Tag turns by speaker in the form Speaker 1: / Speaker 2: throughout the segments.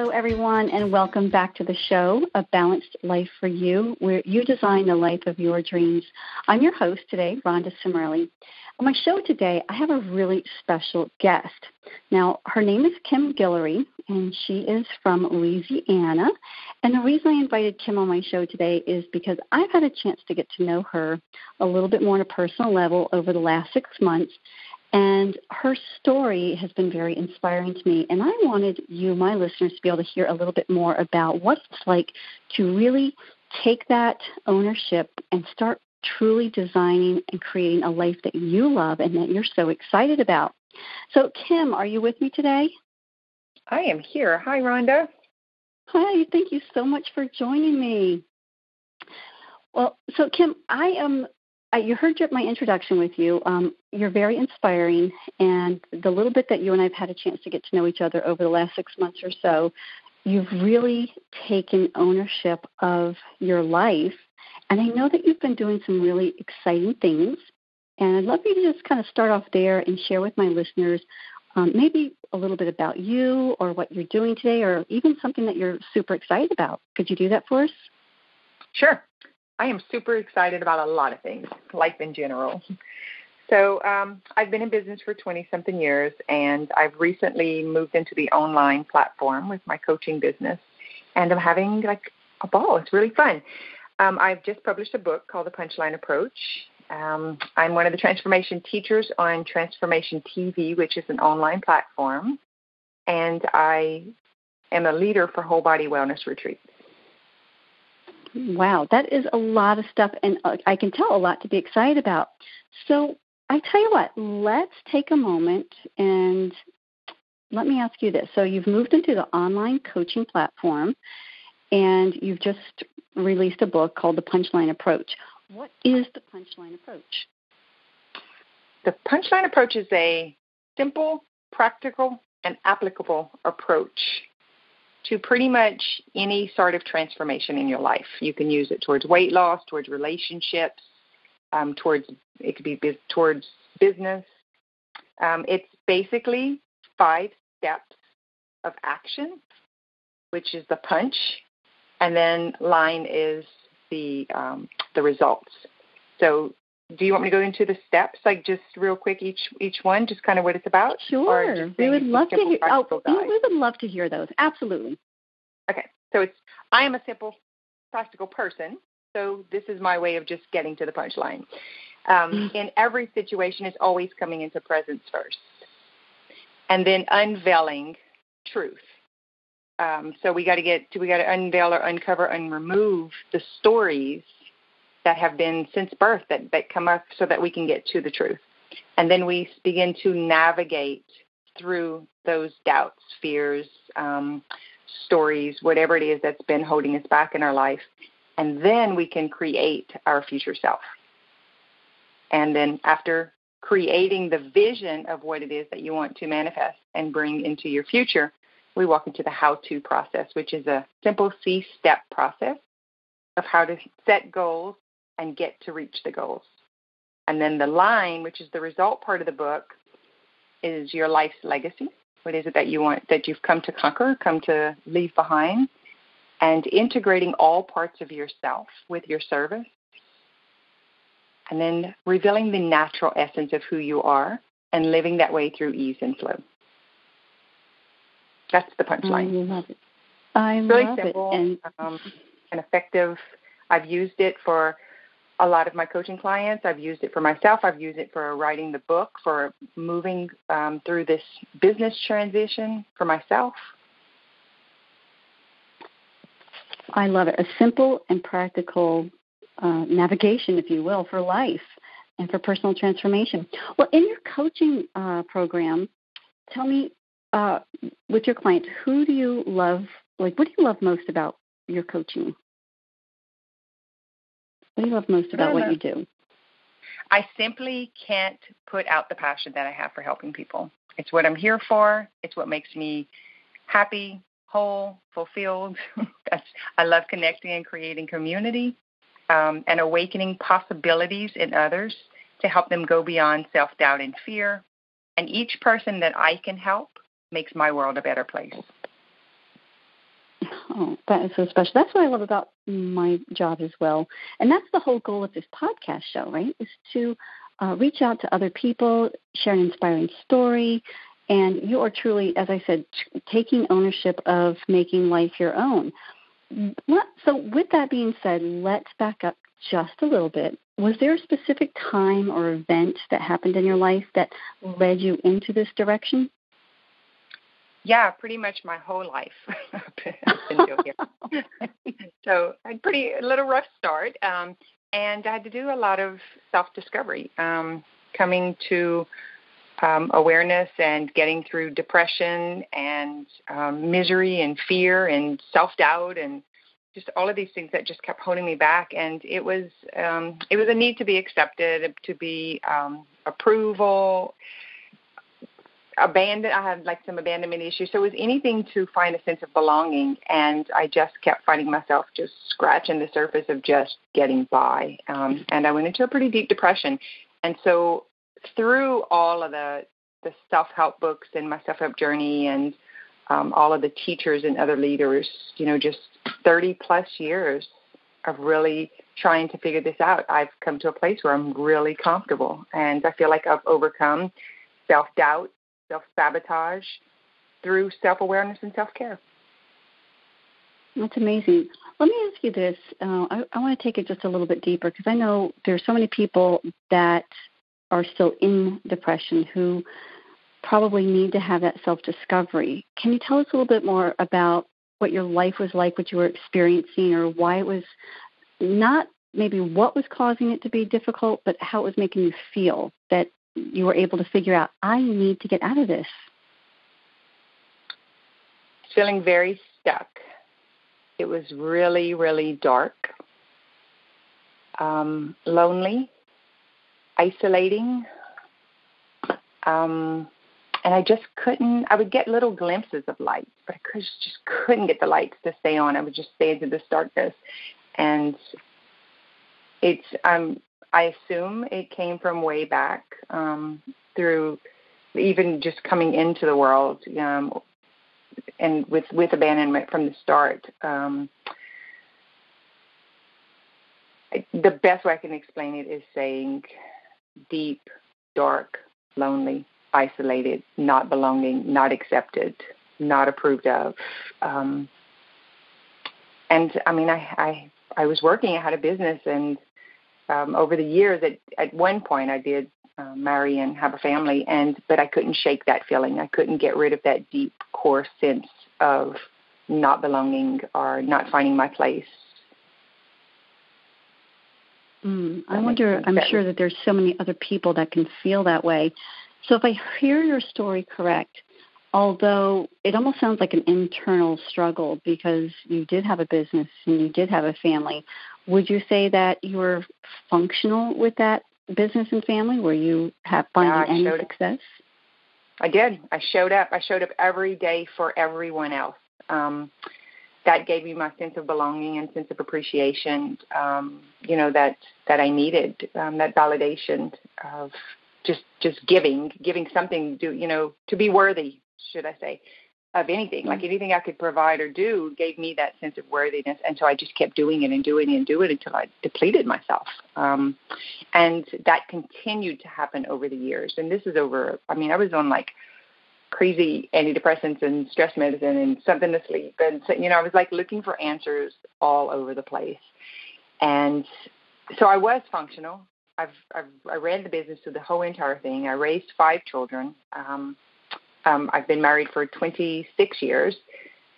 Speaker 1: Hello, everyone, and welcome back to the show, A Balanced Life for You, where you design the life of your dreams. I'm your host today, Rhonda Cimerli. On my show today, I have a really special guest. Now, her name is Kim Guillory, and she is from Louisiana. And the reason I invited Kim on my show today is because I've had a chance to get to know her a little bit more on a personal level over the last six months and her story has been very inspiring to me. And I wanted you, my listeners, to be able to hear a little bit more about what it's like to really take that ownership and start truly designing and creating a life that you love and that you're so excited about. So, Kim, are you with me today?
Speaker 2: I am here. Hi, Rhonda.
Speaker 1: Hi, thank you so much for joining me. Well, so Kim, I am I, you heard my introduction with you. Um, you're very inspiring, and the little bit that you and I've had a chance to get to know each other over the last six months or so, you've really taken ownership of your life. And I know that you've been doing some really exciting things. And I'd love you to just kind of start off there and share with my listeners um, maybe a little bit about you or what you're doing today, or even something that you're super excited about. Could you do that for us?
Speaker 2: Sure. I am super excited about a lot of things, life in general. So um, I've been in business for 20 something years, and I've recently moved into the online platform with my coaching business, and I'm having like a ball. It's really fun. Um, I've just published a book called The Punchline Approach. Um, I'm one of the transformation teachers on Transformation TV, which is an online platform, and I am a leader for Whole Body Wellness Retreats.
Speaker 1: Wow, that is a lot of stuff, and uh, I can tell a lot to be excited about. So, I tell you what, let's take a moment and let me ask you this. So, you've moved into the online coaching platform, and you've just released a book called The Punchline Approach. What is the Punchline Approach?
Speaker 2: The Punchline Approach is a simple, practical, and applicable approach to pretty much any sort of transformation in your life. You can use it towards weight loss, towards relationships, um, towards it could be towards business. Um, it's basically five steps of action, which is the punch, and then line is the um, the results. So, do you want me to go into the steps, like just real quick, each each one, just kind of what it's about?
Speaker 1: Sure, we would love to hear. Oh, we would love to hear those. Absolutely.
Speaker 2: Okay, so it's I am a simple, practical person. So this is my way of just getting to the punchline. Um, mm. in every situation, is always coming into presence first, and then unveiling truth. Um, so we got to get to we got to unveil or uncover and remove the stories that have been since birth that that come up so that we can get to the truth, and then we begin to navigate through those doubts, fears, um, stories, whatever it is that's been holding us back in our life, and then we can create our future self. And then after creating the vision of what it is that you want to manifest and bring into your future, we walk into the how to process, which is a simple C step process of how to set goals and get to reach the goals. And then the line, which is the result part of the book, is your life's legacy. What is it that you want, that you've come to conquer, come to leave behind? And integrating all parts of yourself with your service. And then revealing the natural essence of who you are and living that way through ease and flow. That's the punchline.
Speaker 1: I love it. I
Speaker 2: really
Speaker 1: love
Speaker 2: simple
Speaker 1: it. And,
Speaker 2: um, and effective. I've used it for a lot of my coaching clients. I've used it for myself. I've used it for writing the book, for moving um, through this business transition for myself.
Speaker 1: I love it. A simple and practical uh, navigation, if you will, for life and for personal transformation. Well, in your coaching uh, program, tell me uh, with your clients, who do you love? Like, what do you love most about your coaching? What do you love most about what you do?
Speaker 2: I simply can't put out the passion that I have for helping people. It's what I'm here for. It's what makes me happy, whole, fulfilled. I love connecting and creating community um, and awakening possibilities in others to help them go beyond self doubt and fear. And each person that I can help makes my world a better place.
Speaker 1: Oh, that is so special. That's what I love about my job as well. And that's the whole goal of this podcast show, right? Is to uh, reach out to other people, share an inspiring story, and you are truly, as I said, t- taking ownership of making life your own. So, with that being said, let's back up just a little bit. Was there a specific time or event that happened in your life that led you into this direction?
Speaker 2: Yeah, pretty much my whole life so I had pretty a little rough start, um, and I had to do a lot of self discovery, um, coming to um, awareness and getting through depression and um, misery and fear and self doubt and just all of these things that just kept holding me back. And it was um it was a need to be accepted to be um approval abandon i had like some abandonment issues. So it was anything to find a sense of belonging and i just kept finding myself just scratching the surface of just getting by. Um and i went into a pretty deep depression. And so through all of the the self help books and my self help journey and um, all of the teachers and other leaders, you know, just 30 plus years of really trying to figure this out, I've come to a place where I'm really comfortable. And I feel like I've overcome self doubt, self sabotage through self awareness and self care.
Speaker 1: That's amazing. Let me ask you this. Uh, I, I want to take it just a little bit deeper because I know there's so many people that are still in depression who probably need to have that self discovery. Can you tell us a little bit more about what your life was like, what you were experiencing, or why it was not maybe what was causing it to be difficult, but how it was making you feel that you were able to figure out, I need to get out of this?
Speaker 2: Feeling very stuck. It was really, really dark, um, lonely, isolating. Um, and I just couldn't. I would get little glimpses of light, but I could, just couldn't get the lights to stay on. I would just stay into this darkness, and it's. Um, I assume it came from way back um, through even just coming into the world, um, and with with abandonment from the start. Um, the best way I can explain it is saying deep, dark, lonely isolated, not belonging, not accepted, not approved of. Um, and I mean, I, I I was working. I had a business, and um, over the years, at at one point, I did uh, marry and have a family, and but I couldn't shake that feeling. I couldn't get rid of that deep core sense of not belonging or not finding my place.
Speaker 1: Mm, I wonder. I'm sure that there's so many other people that can feel that way. So if I hear your story correct, although it almost sounds like an internal struggle because you did have a business and you did have a family, would you say that you were functional with that business and family? Were you have finding yeah, any success?
Speaker 2: I did. I showed up. I showed up every day for everyone else. Um, that gave me my sense of belonging and sense of appreciation. Um, you know that that I needed um, that validation of just just giving, giving something to you know to be worthy, should I say, of anything. Like anything I could provide or do gave me that sense of worthiness, and so I just kept doing it and doing it and doing it until I depleted myself. Um, and that continued to happen over the years. And this is over. I mean, I was on like crazy antidepressants and stress medicine and something to sleep, and so, you know, I was like looking for answers all over the place. And so I was functional. I've, I've I ran the business through the whole entire thing. I raised five children. Um, um, I've been married for 26 years.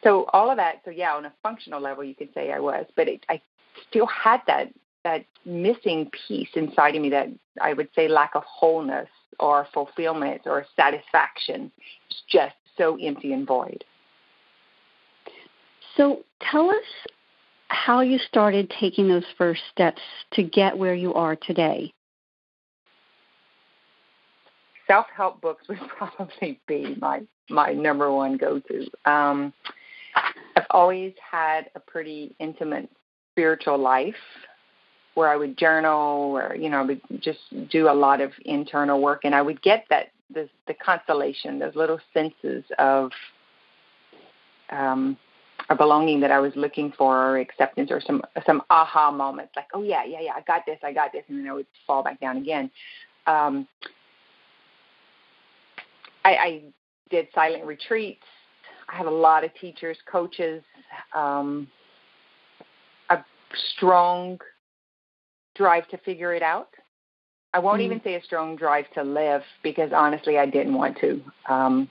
Speaker 2: So all of that. So yeah, on a functional level, you could say I was, but it, I still had that that missing piece inside of me that I would say lack of wholeness or fulfillment or satisfaction. It's just so empty and void.
Speaker 1: So tell us how you started taking those first steps to get where you are today.
Speaker 2: Self help books would probably be my my number one go to. Um, I've always had a pretty intimate spiritual life where I would journal or you know I would just do a lot of internal work and I would get that the the consolation those little senses of um a belonging that I was looking for, or acceptance, or some some aha moments, like, oh yeah, yeah, yeah, I got this, I got this, and then I would fall back down again. Um, I, I did silent retreats. I have a lot of teachers, coaches, um, a strong drive to figure it out. I won't mm-hmm. even say a strong drive to live because honestly, I didn't want to. Um,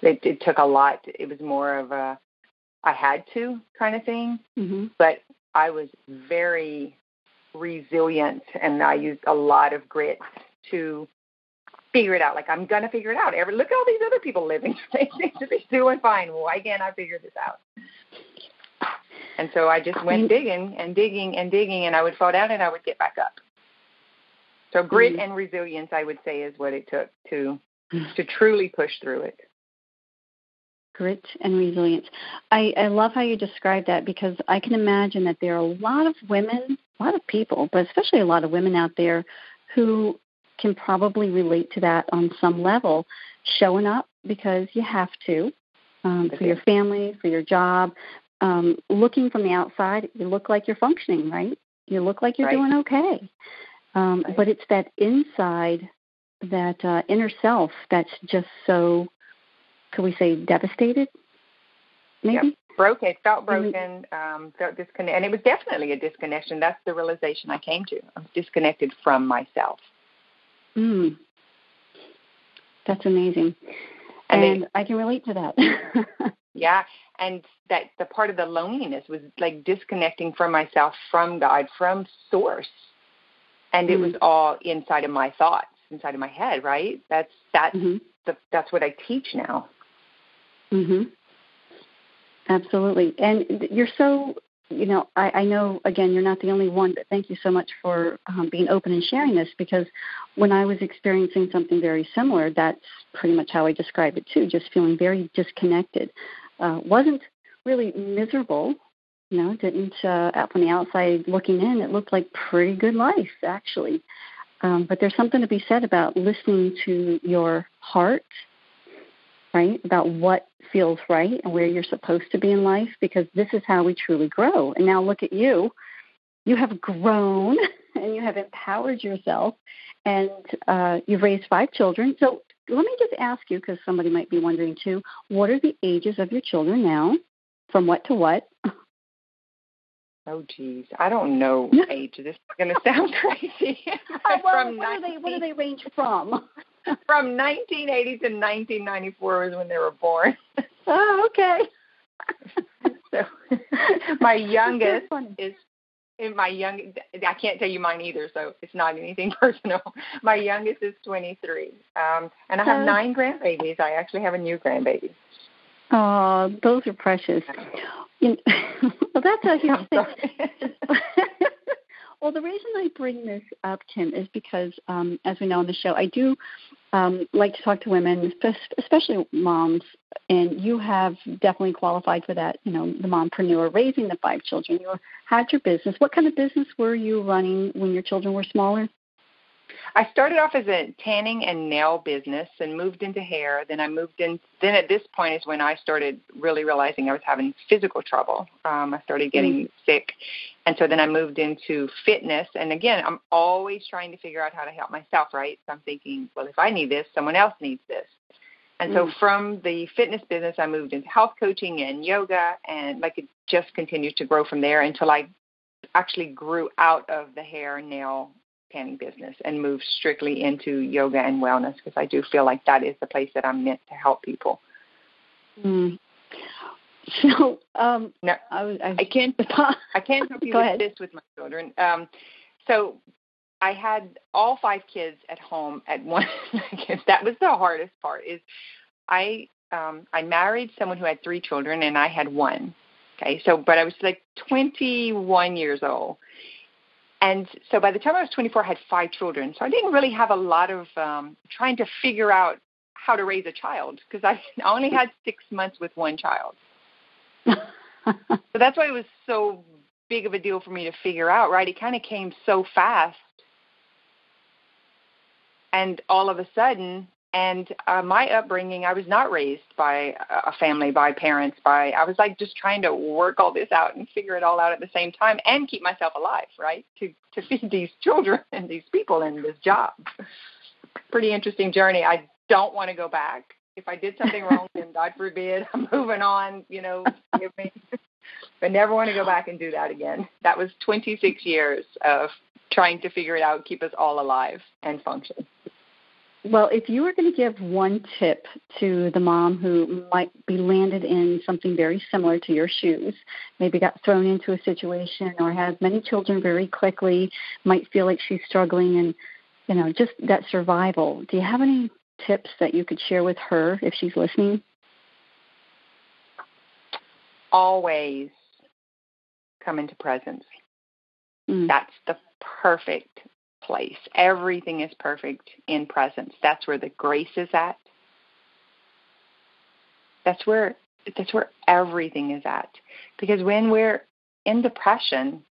Speaker 2: it, it took a lot. It was more of a I had to kind of thing. Mm-hmm. But I was very resilient and I used a lot of grit to figure it out. Like I'm gonna figure it out. Every look at all these other people living. they seem to be doing fine. Why can't I figure this out? And so I just went digging and digging and digging and I would fall down and I would get back up. So grit mm-hmm. and resilience I would say is what it took to to truly push through it
Speaker 1: grit and resilience. I, I love how you describe that because I can imagine that there are a lot of women, a lot of people, but especially a lot of women out there who can probably relate to that on some level, showing up because you have to um, for your family, for your job. Um, looking from the outside, you look like you're functioning, right? You look like you're right. doing okay. Um, right. But it's that inside, that uh, inner self that's just so could we say devastated? Maybe
Speaker 2: yep. broken. It felt broken. Um, felt disconnected, and it was definitely a disconnection. That's the realization I came to. I'm disconnected from myself.
Speaker 1: Mm. That's amazing, and, and it, I can relate to that.
Speaker 2: yeah, and that the part of the loneliness was like disconnecting from myself, from God, from Source, and mm. it was all inside of my thoughts, inside of my head. Right? That's that's mm-hmm. the, that's what I teach now.
Speaker 1: Mhm. Absolutely. And you're so, you know, I, I know again you're not the only one, but thank you so much for um, being open and sharing this because when I was experiencing something very similar, that's pretty much how I describe it too. Just feeling very disconnected. Uh, wasn't really miserable. You know, didn't uh, from the outside looking in, it looked like pretty good life actually. Um, but there's something to be said about listening to your heart right? About what feels right and where you're supposed to be in life because this is how we truly grow. And now look at you. You have grown and you have empowered yourself and uh, you've raised five children. So let me just ask you, because somebody might be wondering too, what are the ages of your children now? From what to what?
Speaker 2: Oh, geez, I don't know age. This is going to sound crazy.
Speaker 1: uh, well, what, 19... do they, what do they range from?
Speaker 2: From 1980 to 1994 was when they were born.
Speaker 1: oh, okay.
Speaker 2: so my youngest is in my young I can't tell you mine either, so it's not anything personal. My youngest is 23, um, and I have nine grandbabies. I actually have a new grandbaby.
Speaker 1: Oh, those are precious. You know, well, that's a huge thing. Well, the reason I bring this up, Kim, is because, um, as we know on the show, I do um, like to talk to women, especially moms, and you have definitely qualified for that. You know, the mompreneur, raising the five children. You had your business. What kind of business were you running when your children were smaller?
Speaker 2: I started off as a tanning and nail business and moved into hair. Then I moved in. Then at this point is when I started really realizing I was having physical trouble. Um, I started getting mm. sick, and so then I moved into fitness. And again, I'm always trying to figure out how to help myself. Right? So I'm thinking, well, if I need this, someone else needs this. And so mm. from the fitness business, I moved into health coaching and yoga, and like it just continued to grow from there until I actually grew out of the hair and nail tanning business and move strictly into yoga and wellness because I do feel like that is the place that I'm meant to help people.
Speaker 1: Mm. So um,
Speaker 2: no, I, I, I can't I can't help you with ahead. this with my children. Um, so I had all five kids at home at one. that was the hardest part. Is I um, I married someone who had three children and I had one. Okay, so but I was like 21 years old, and so by the time I was 24, I had five children. So I didn't really have a lot of um, trying to figure out how to raise a child because I only had six months with one child. so that's why it was so big of a deal for me to figure out, right? It kind of came so fast. And all of a sudden, and uh, my upbringing, I was not raised by a family, by parents, by I was like just trying to work all this out and figure it all out at the same time and keep myself alive, right? To to feed these children and these people and this job. Pretty interesting journey. I don't want to go back. If I did something wrong, then God forbid, I'm moving on. You know, forgive me. but never want to go back and do that again. That was 26 years of trying to figure it out, keep us all alive and function.
Speaker 1: Well, if you were going to give one tip to the mom who might be landed in something very similar to your shoes, maybe got thrown into a situation or has many children very quickly, might feel like she's struggling and, you know, just that survival, do you have any tips that you could share with her if she's listening?
Speaker 2: Always come into presence. Mm. That's the perfect place. Everything is perfect in presence. That's where the grace is at. That's where that's where everything is at. Because when we're in depression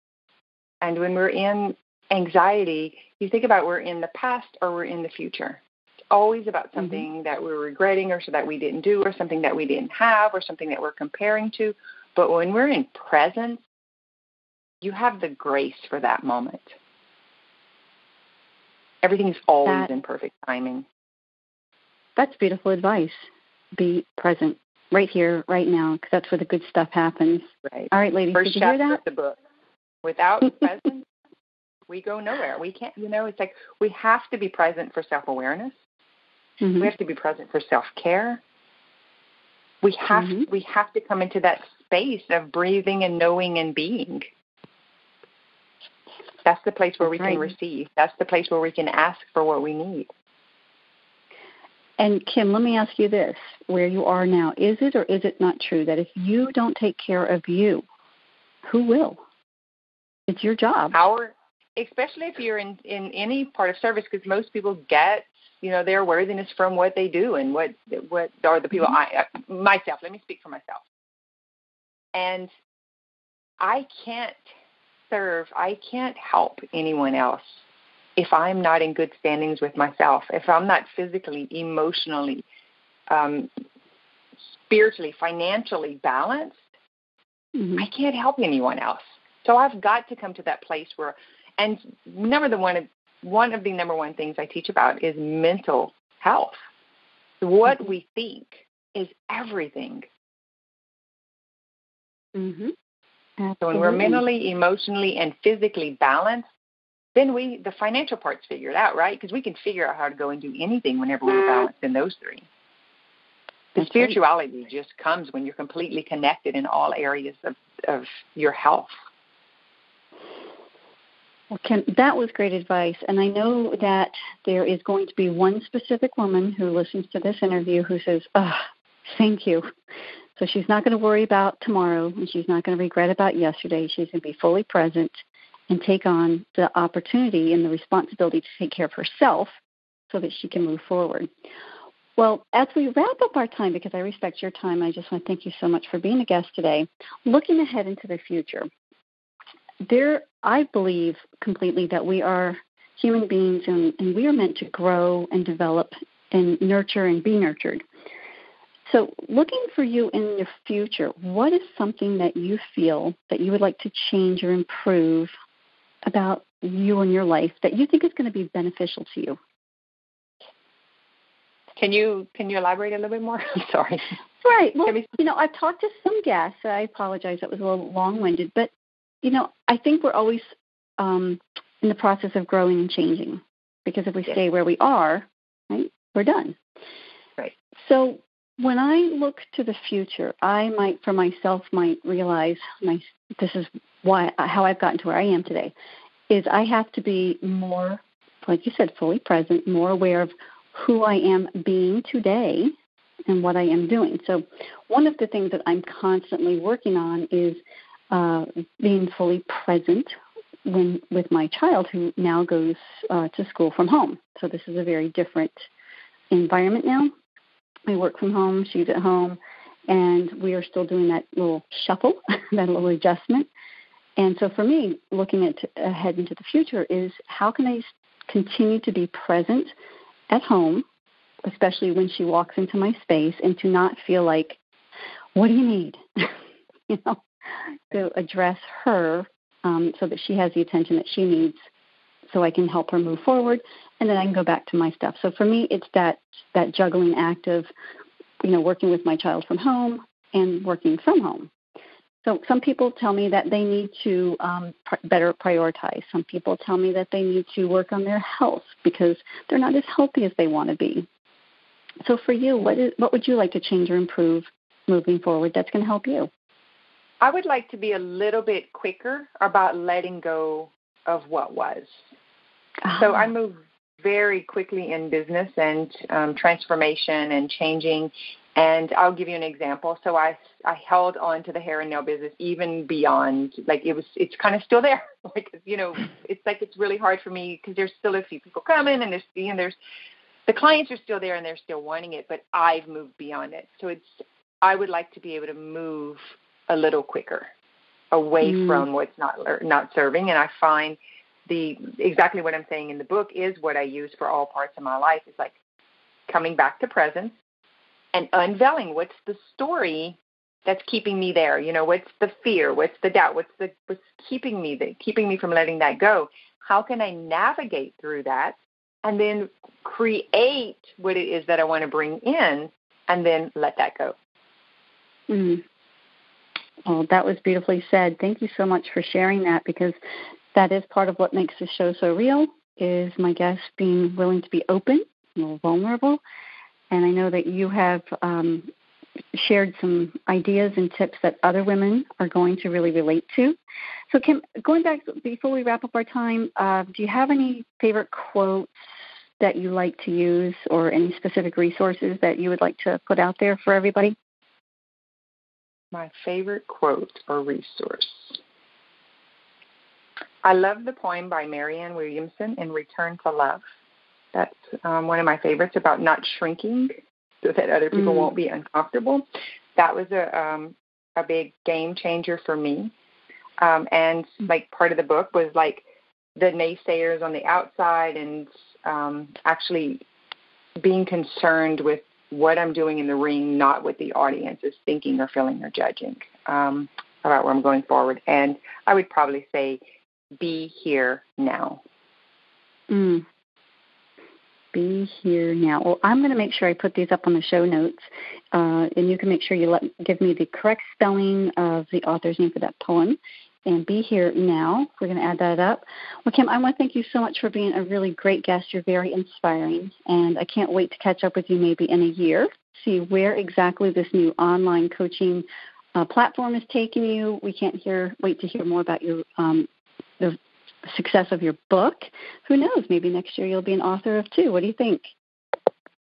Speaker 2: and when we're in anxiety, you think about we're in the past or we're in the future. It's always about mm-hmm. something mm-hmm. that we're regretting or so that we didn't do or something that we didn't have or something that we're comparing to. But when we're in presence, you have the grace for that moment. Everything's always that, in perfect timing.
Speaker 1: That's beautiful advice. Be present right here, right now, because that's where the good stuff happens.
Speaker 2: Right.
Speaker 1: All right, ladies,
Speaker 2: First
Speaker 1: did you hear that?
Speaker 2: Of the book. Without presence, we go nowhere. We can't. You know, it's like we have to be present for self awareness. Mm-hmm. We have to be present for self care. We have mm-hmm. we have to come into that space of breathing and knowing and being. That's the place where we right. can receive. That's the place where we can ask for what we need.
Speaker 1: And Kim, let me ask you this where you are now, is it or is it not true that if you don't take care of you, who will? It's your job.
Speaker 2: Our, especially if you're in, in any part of service, because most people get you know their worthiness from what they do and what what are the people mm-hmm. I myself. Let me speak for myself. And I can't serve, I can't help anyone else if I'm not in good standings with myself, if I'm not physically, emotionally, um, spiritually, financially balanced, mm-hmm. I can't help anyone else. So I've got to come to that place where, and number the one, one of the number one things I teach about is mental health. What mm-hmm. we think is everything.
Speaker 1: Mm-hmm.
Speaker 2: Absolutely. So when we're mentally, emotionally, and physically balanced, then we the financial part's figured out, right? Because we can figure out how to go and do anything whenever we're balanced in those three. The spirituality just comes when you're completely connected in all areas of, of your health.
Speaker 1: Well, Kim, that was great advice. And I know that there is going to be one specific woman who listens to this interview who says, Oh, thank you. So she's not going to worry about tomorrow and she's not going to regret about yesterday. She's going to be fully present and take on the opportunity and the responsibility to take care of herself so that she can move forward. Well, as we wrap up our time, because I respect your time, I just want to thank you so much for being a guest today. Looking ahead into the future, there, I believe completely that we are human beings and, and we are meant to grow and develop and nurture and be nurtured. So, looking for you in the future, what is something that you feel that you would like to change or improve about you and your life that you think is going to be beneficial to you?
Speaker 2: Can you can you elaborate a little bit more? I'm sorry.
Speaker 1: Right. Well, you know, I've talked to some guests. I apologize. That was a little long-winded, but you know, I think we're always um, in the process of growing and changing because if we stay where we are, right, we're done.
Speaker 2: Right.
Speaker 1: So, when I look to the future, I might, for myself, might realize my this is why how I've gotten to where I am today, is I have to be more, like you said, fully present, more aware of who I am being today and what I am doing. So, one of the things that I'm constantly working on is uh, being fully present when with my child who now goes uh, to school from home. So this is a very different environment now I work from home, she's at home, and we are still doing that little shuffle, that little adjustment. And so for me, looking at ahead into the future is how can I continue to be present at home especially when she walks into my space, and to not feel like, what do you need? you know, to address her um, so that she has the attention that she needs so I can help her move forward and then I can go back to my stuff. So for me it's that that juggling act of you know working with my child from home and working from home. So some people tell me that they need to um, pr- better prioritize. Some people tell me that they need to work on their health because they're not as healthy as they want to be. So for you, what is what would you like to change or improve moving forward that's going to help you?
Speaker 2: I would like to be a little bit quicker about letting go of what was. Uh-huh. So I move very quickly in business and um, transformation and changing. And I'll give you an example. So I I held on to the hair and nail business even beyond like it was. It's kind of still there. like you know, it's like it's really hard for me because there's still a few people coming and there's and there's the clients are still there and they're still wanting it, but I've moved beyond it. So it's I would like to be able to move a little quicker away mm. from what's not not serving. And I find the exactly what I'm saying in the book is what I use for all parts of my life. It's like coming back to presence and unveiling what's the story that's keeping me there. You know, what's the fear? What's the doubt? What's the what's keeping me the keeping me from letting that go? How can I navigate through that and then create what it is that I want to bring in and then let that go?
Speaker 1: Mm. Well, that was beautifully said. Thank you so much for sharing that because that is part of what makes the show so real is my guests being willing to be open, and vulnerable. And I know that you have um, shared some ideas and tips that other women are going to really relate to. So, Kim, going back before we wrap up our time, uh, do you have any favorite quotes that you like to use, or any specific resources that you would like to put out there for everybody?
Speaker 2: my favorite quote or resource. I love the poem by Marianne Williamson, In Return to Love. That's um, one of my favorites about not shrinking so that other people mm. won't be uncomfortable. That was a um, a big game changer for me. Um, and like part of the book was like the naysayers on the outside and um, actually being concerned with what I'm doing in the ring, not what the audience is thinking or feeling or judging um, about where I'm going forward. And I would probably say, be here now.
Speaker 1: Mm. Be here now. Well, I'm going to make sure I put these up on the show notes, uh, and you can make sure you let give me the correct spelling of the author's name for that poem, and be here now. We're going to add that up. Well, Kim, I want to thank you so much for being a really great guest. You're very inspiring, and I can't wait to catch up with you maybe in a year, see where exactly this new online coaching uh, platform is taking you. We can't hear wait to hear more about your um, the success of your book. Who knows? Maybe next year you'll be an author of two. What do you think?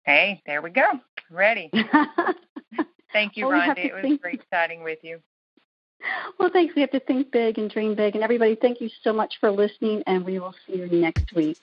Speaker 2: Hey, there we go. Ready. Thank you, well, Rhonda. It was think- great chatting with you.
Speaker 1: Well, thanks. We have to think big and dream big. And everybody, thank you so much for listening, and we will see you next week.